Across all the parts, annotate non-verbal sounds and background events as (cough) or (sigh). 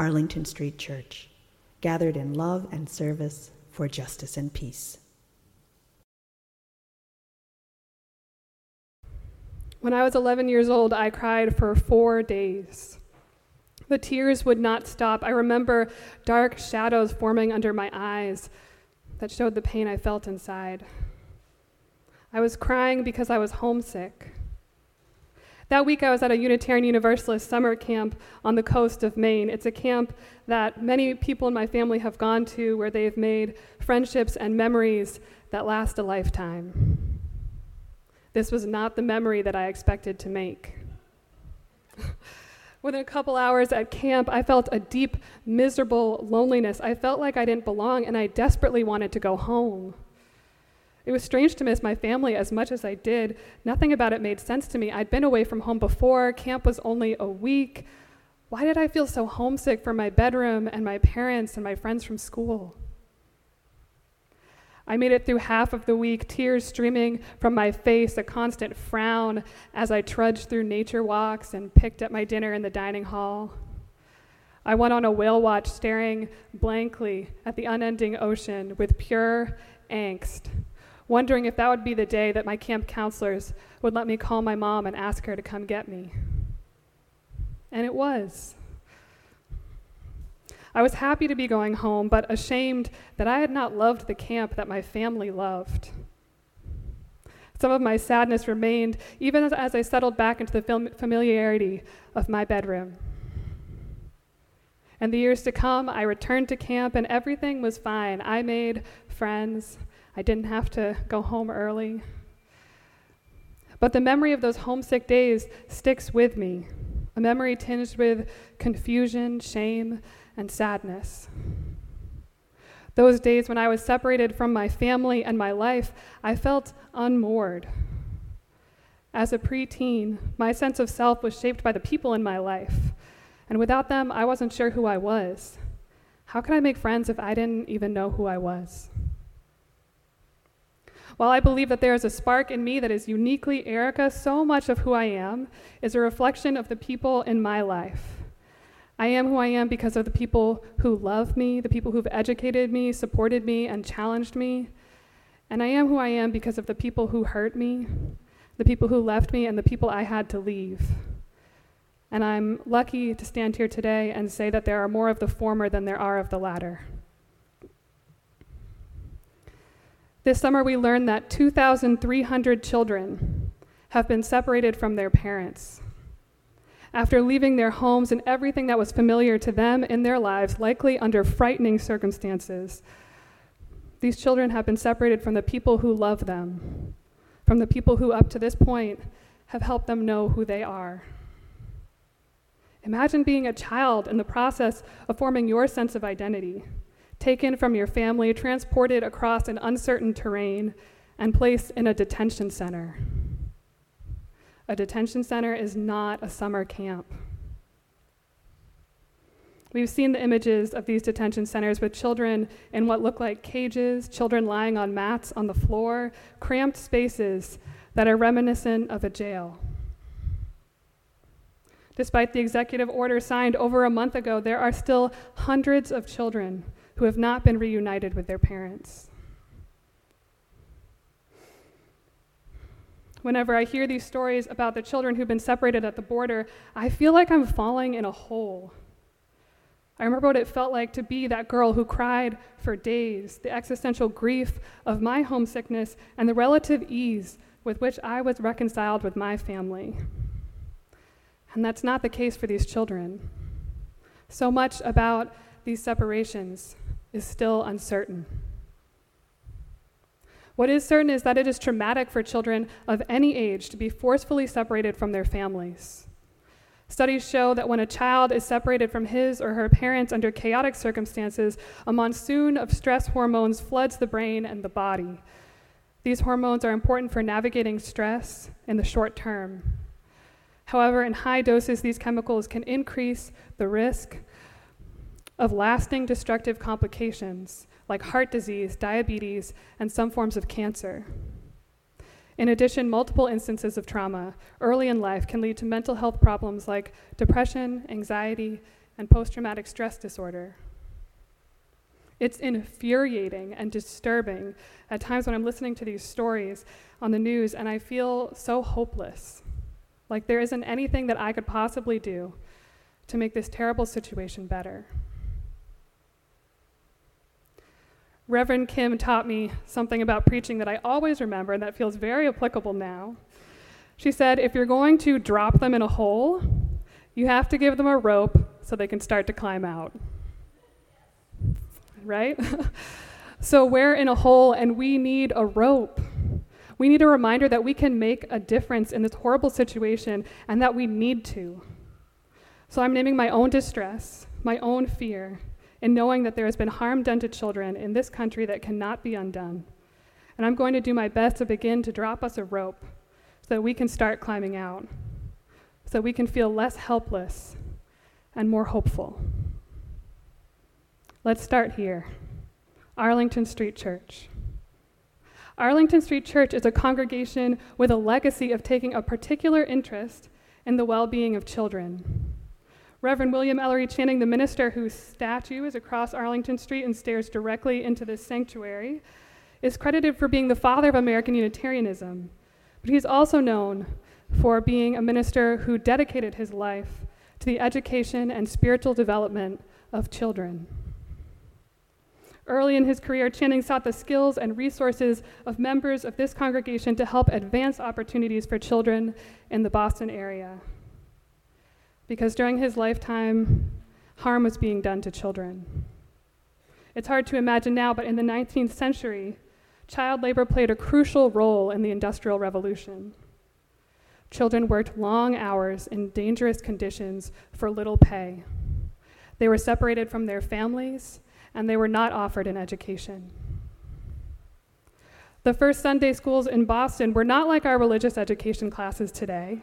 Arlington Street Church, gathered in love and service for justice and peace. When I was 11 years old, I cried for four days. The tears would not stop. I remember dark shadows forming under my eyes that showed the pain I felt inside. I was crying because I was homesick. That week, I was at a Unitarian Universalist summer camp on the coast of Maine. It's a camp that many people in my family have gone to where they've made friendships and memories that last a lifetime. This was not the memory that I expected to make. (laughs) Within a couple hours at camp, I felt a deep, miserable loneliness. I felt like I didn't belong, and I desperately wanted to go home. It was strange to miss my family as much as I did. Nothing about it made sense to me. I'd been away from home before, camp was only a week. Why did I feel so homesick for my bedroom and my parents and my friends from school? I made it through half of the week, tears streaming from my face, a constant frown as I trudged through nature walks and picked up my dinner in the dining hall. I went on a whale watch, staring blankly at the unending ocean with pure angst wondering if that would be the day that my camp counselors would let me call my mom and ask her to come get me. And it was. I was happy to be going home, but ashamed that I had not loved the camp that my family loved. Some of my sadness remained even as, I settled back into the familiarity of my bedroom. And the years to come, I returned to camp and everything was fine. I made friends. I didn't have to go home early. But the memory of those homesick days sticks with me, a memory tinged with confusion, shame, and sadness. Those days when I was separated from my family and my life, I felt unmoored. As a preteen, my sense of self was shaped by the people in my life, and without them, I wasn't sure who I was. How could I make friends if I didn't even know who I was? While I believe that there is a spark in me that is uniquely Erica, so much of who I am is a reflection of the people in my life. I am who I am because of the people who love me, the people who've educated me, supported me, and challenged me. And I am who I am because of the people who hurt me, the people who left me, and the people I had to leave. And I'm lucky to stand here today and say that there are more of the former than there are of the latter. This summer, we learned that 2,300 children have been separated from their parents. After leaving their homes and everything that was familiar to them in their lives, likely under frightening circumstances, these children have been separated from the people who love them, from the people who, up to this point, have helped them know who they are. Imagine being a child in the process of forming your sense of identity taken from your family, transported across an uncertain terrain, and placed in a detention center. A detention center is not a summer camp. We've seen the images of these detention centers with children in what look like cages, children lying on mats on the floor, cramped spaces that are reminiscent of a jail. Despite the executive order signed over a month ago, there are still hundreds of children who have not been reunited with their parents. Whenever I hear these stories about the children who've been separated at the border, I feel like I'm falling in a hole. I remember what it felt like to be that girl who cried for days, the existential grief of my homesickness, and the relative ease with which I was reconciled with my family. And that's not the case for these children. So much about these separations is still uncertain. What is certain is that it is traumatic for children of any age to be forcefully separated from their families. Studies show that when a child is separated from his or her parents under chaotic circumstances, a monsoon of stress hormones floods the brain and the body. These hormones are important for navigating stress in the short term. However, in high doses, these chemicals can increase the risk of lasting destructive complications like heart disease, diabetes, and some forms of cancer. In addition, multiple instances of trauma early in life can lead to mental health problems like depression, anxiety, and post traumatic stress disorder. It's infuriating and disturbing at times when I'm listening to these stories on the news and I feel so hopeless. Like there isn't anything that I could possibly do to make this terrible situation better. Reverend Kim taught me something about preaching that I always remember and that feels very applicable now. She said, if you're going to drop them in a hole, you have to give them a rope so they can start to climb out. Right? (laughs) so we're in a hole and we need a rope. We need a reminder that we can make a difference in this horrible situation and that we need to. So I'm naming my own distress, my own fear, in knowing that there has been harm done to children in this country that cannot be undone. And I'm going to do my best to begin to drop us a rope so that we can start climbing out, so we can feel less helpless and more hopeful. Let's start here Arlington Street Church. Arlington Street Church is a congregation with a legacy of taking a particular interest in the well being of children. Reverend William Ellery Channing, the minister whose statue is across Arlington Street and stares directly into this sanctuary, is credited for being the father of American Unitarianism. But he's also known for being a minister who dedicated his life to the education and spiritual development of children. Early in his career, Channing sought the skills and resources of members of this congregation to help advance opportunities for children in the Boston area because during his lifetime, harm was being done to children. It's hard to imagine now, but in the 19th century, child labor played a crucial role in the Industrial Revolution. Children worked long hours in dangerous conditions for little pay. They were separated from their families, and they were not offered an education. The first Sunday schools in Boston were not like our religious education classes today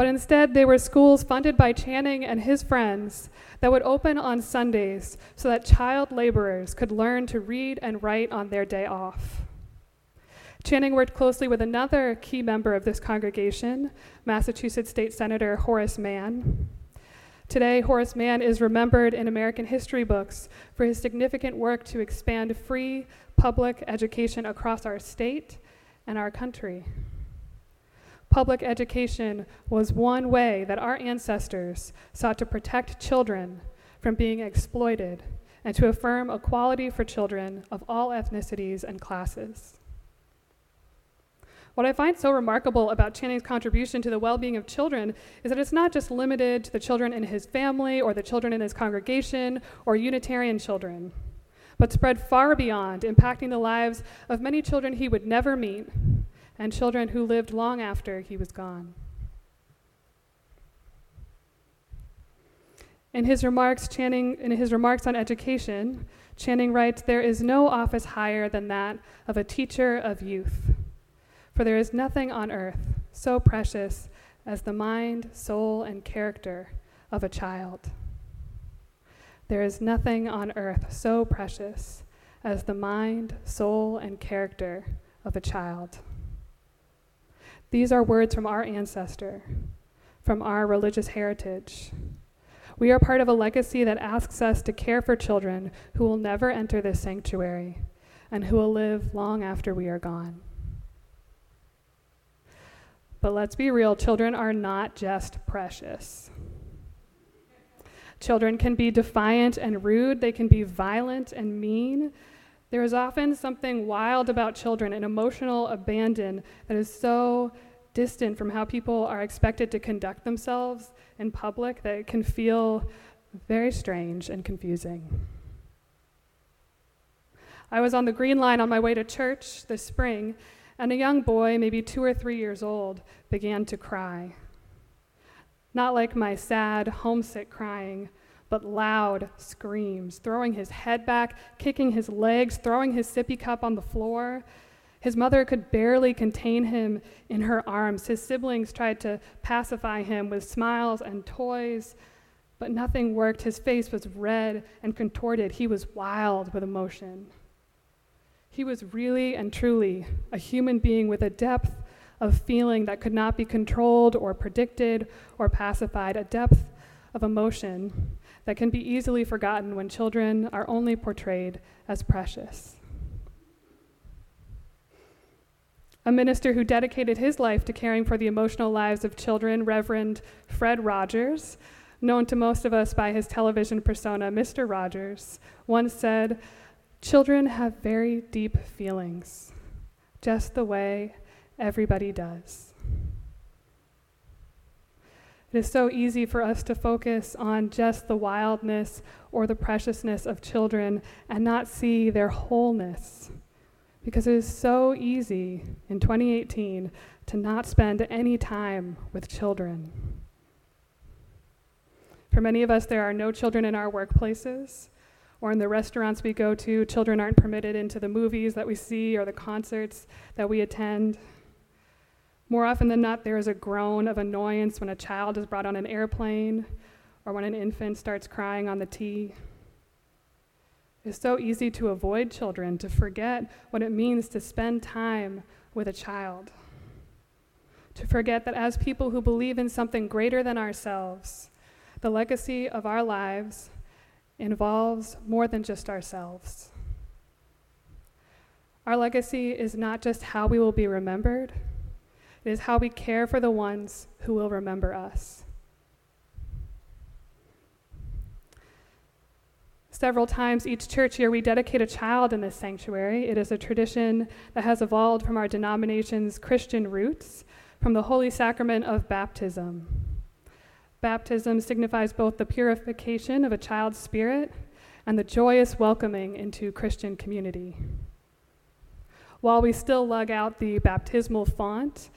but instead they were schools funded by Channing and his friends that would open on Sundays so that child laborers could learn to read and write on their day off. Channing worked closely with another key member of this congregation, Massachusetts State Senator Horace Mann. Today, Horace Mann is remembered in American history books for his significant work to expand free public education across our state and our country. Public education was one way that our ancestors sought to protect children from being exploited and to affirm equality for children of all ethnicities and classes. What I find so remarkable about Channing's contribution to the well being of children is that it's not just limited to the children in his family or the children in his congregation or Unitarian children, but spread far beyond, impacting the lives of many children he would never meet and children who lived long after he was gone. In his remarks, Channing, in his remarks on education, Channing writes, There is no office higher than that of a teacher of youth. For there is nothing on earth so precious as the mind, soul, and character of a child. There is nothing on earth so precious as the mind, soul, and character of a child. These are words from our ancestor, from our religious heritage. We are part of a legacy that asks us to care for children who will never enter this sanctuary and who will live long after we are gone. But let's be real children are not just precious. Children can be defiant and rude, they can be violent and mean, there is often something wild about children, an emotional abandon that is so distant from how people are expected to conduct themselves in public that it can feel very strange and confusing. I was on the Green Line on my way to church this spring, and a young boy, maybe two or three years old, began to cry. Not like my sad, homesick crying, but loud screams, throwing his head back, kicking his legs, throwing his sippy cup on the floor. His mother could barely contain him in her arms. His siblings tried to pacify him with smiles and toys, but nothing worked. His face was red and contorted. He was wild with emotion. He was really and truly a human being with a depth of feeling that could not be controlled or predicted or pacified, a depth of emotion that can be easily forgotten when children are only portrayed as precious. A minister who dedicated his life to caring for the emotional lives of children, Reverend Fred Rogers, known to most of us by his television persona, Mr. Rogers, once said, Children have very deep feelings, just the way everybody does. It is so easy for us to focus on just the wildness or the preciousness of children and not see their wholeness. Because it is so easy in 2018 to not spend any time with children. For many of us, there are no children in our workplaces or in the restaurants we go to. Children aren't permitted into the movies that we see or the concerts that we attend. More often than not, there is a groan of annoyance when a child is brought on an airplane or when an infant starts crying on the T. It's so easy to avoid children, to forget what it means to spend time with a child. To forget that as people who believe in something greater than ourselves, the legacy of our lives involves more than just ourselves. Our legacy is not just how we will be remembered it is how we care for the ones who will remember us. Several times each church year, we dedicate a child in this sanctuary. It is a tradition that has evolved from our denomination's Christian roots, from the holy sacrament of baptism. Baptism signifies both the purification of a child's spirit and the joyous welcoming into Christian community. While we still lug out the baptismal font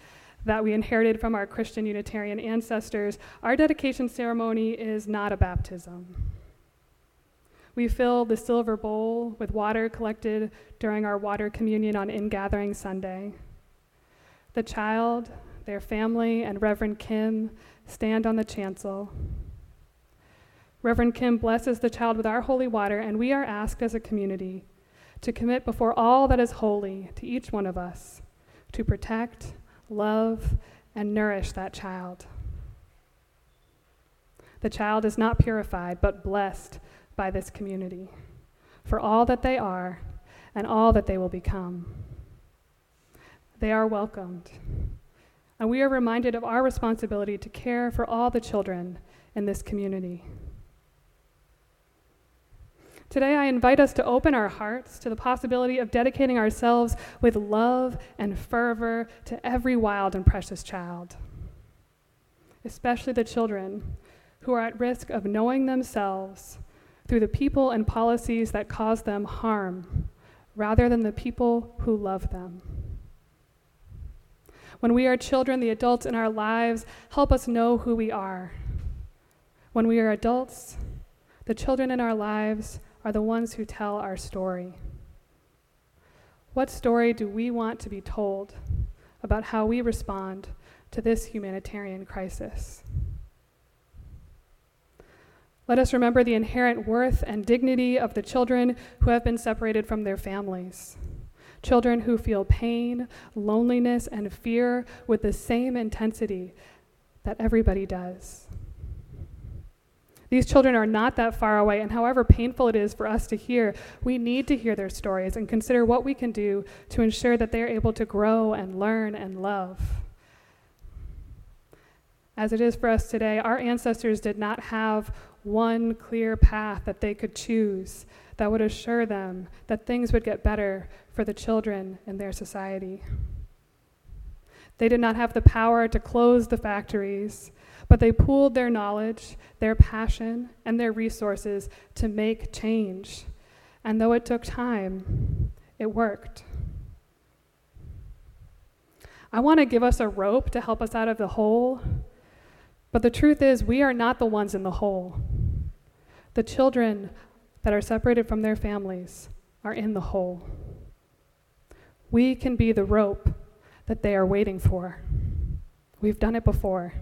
that we inherited from our Christian Unitarian ancestors, our dedication ceremony is not a baptism. We fill the silver bowl with water collected during our water communion on Ingathering Sunday. The child, their family, and Reverend Kim stand on the chancel. Reverend Kim blesses the child with our holy water, and we are asked as a community to commit before all that is holy to each one of us to protect, love, and nourish that child. The child is not purified, but blessed by this community for all that they are and all that they will become. They are welcomed. And we are reminded of our responsibility to care for all the children in this community. Today, I invite us to open our hearts to the possibility of dedicating ourselves with love and fervor to every wild and precious child, especially the children who are at risk of knowing themselves through the people and policies that cause them harm rather than the people who love them. When we are children, the adults in our lives help us know who we are. When we are adults, the children in our lives are the ones who tell our story. What story do we want to be told about how we respond to this humanitarian crisis? Let us remember the inherent worth and dignity of the children who have been separated from their families. Children who feel pain, loneliness, and fear with the same intensity that everybody does. These children are not that far away, and however painful it is for us to hear, we need to hear their stories and consider what we can do to ensure that they are able to grow and learn and love. As it is for us today, our ancestors did not have one clear path that they could choose that would assure them that things would get better for the children in their society. They did not have the power to close the factories but they pooled their knowledge, their passion, and their resources to make change. And though it took time, it worked. I want to give us a rope to help us out of the hole, But the truth is, we are not the ones in the hole. The children that are separated from their families are in the hole. We can be the rope that they are waiting for. We've done it before.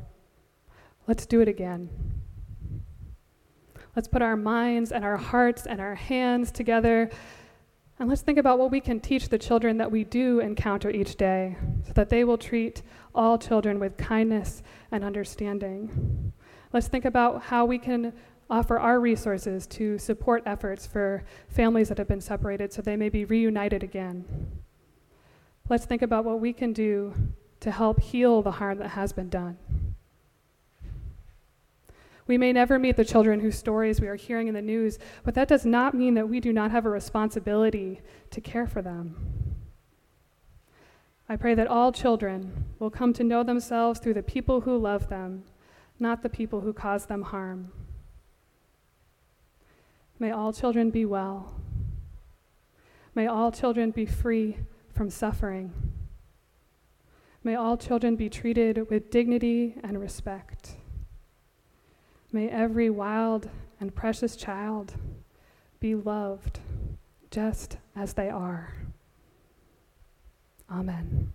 Let's do it again. Let's put our minds and our hearts and our hands together and let's think about what we can teach the children that we do encounter each day so that they will treat all children with kindness and understanding. Let's think about how we can offer our resources to support efforts for families that have been separated so they may be reunited again. Let's think about what we can do to help heal the harm that has been done. We may never meet the children whose stories we are hearing in the news, but that does not mean that we do not have a responsibility to care for them. I pray that all children will come to know themselves through the people who love them, not the people who cause them harm. May all children be well. May all children be free from suffering. May all children be treated with dignity and respect. May every wild and precious child be loved just as they are. Amen.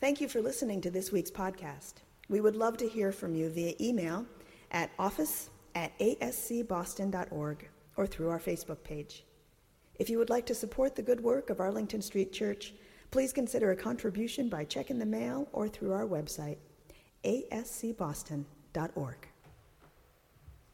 Thank you for listening to this week's podcast. We would love to hear from you via email at office at ascboston.org or through our Facebook page. If you would like to support the good work of Arlington Street Church, Please consider a contribution by check in the mail or through our website, ascboston.org.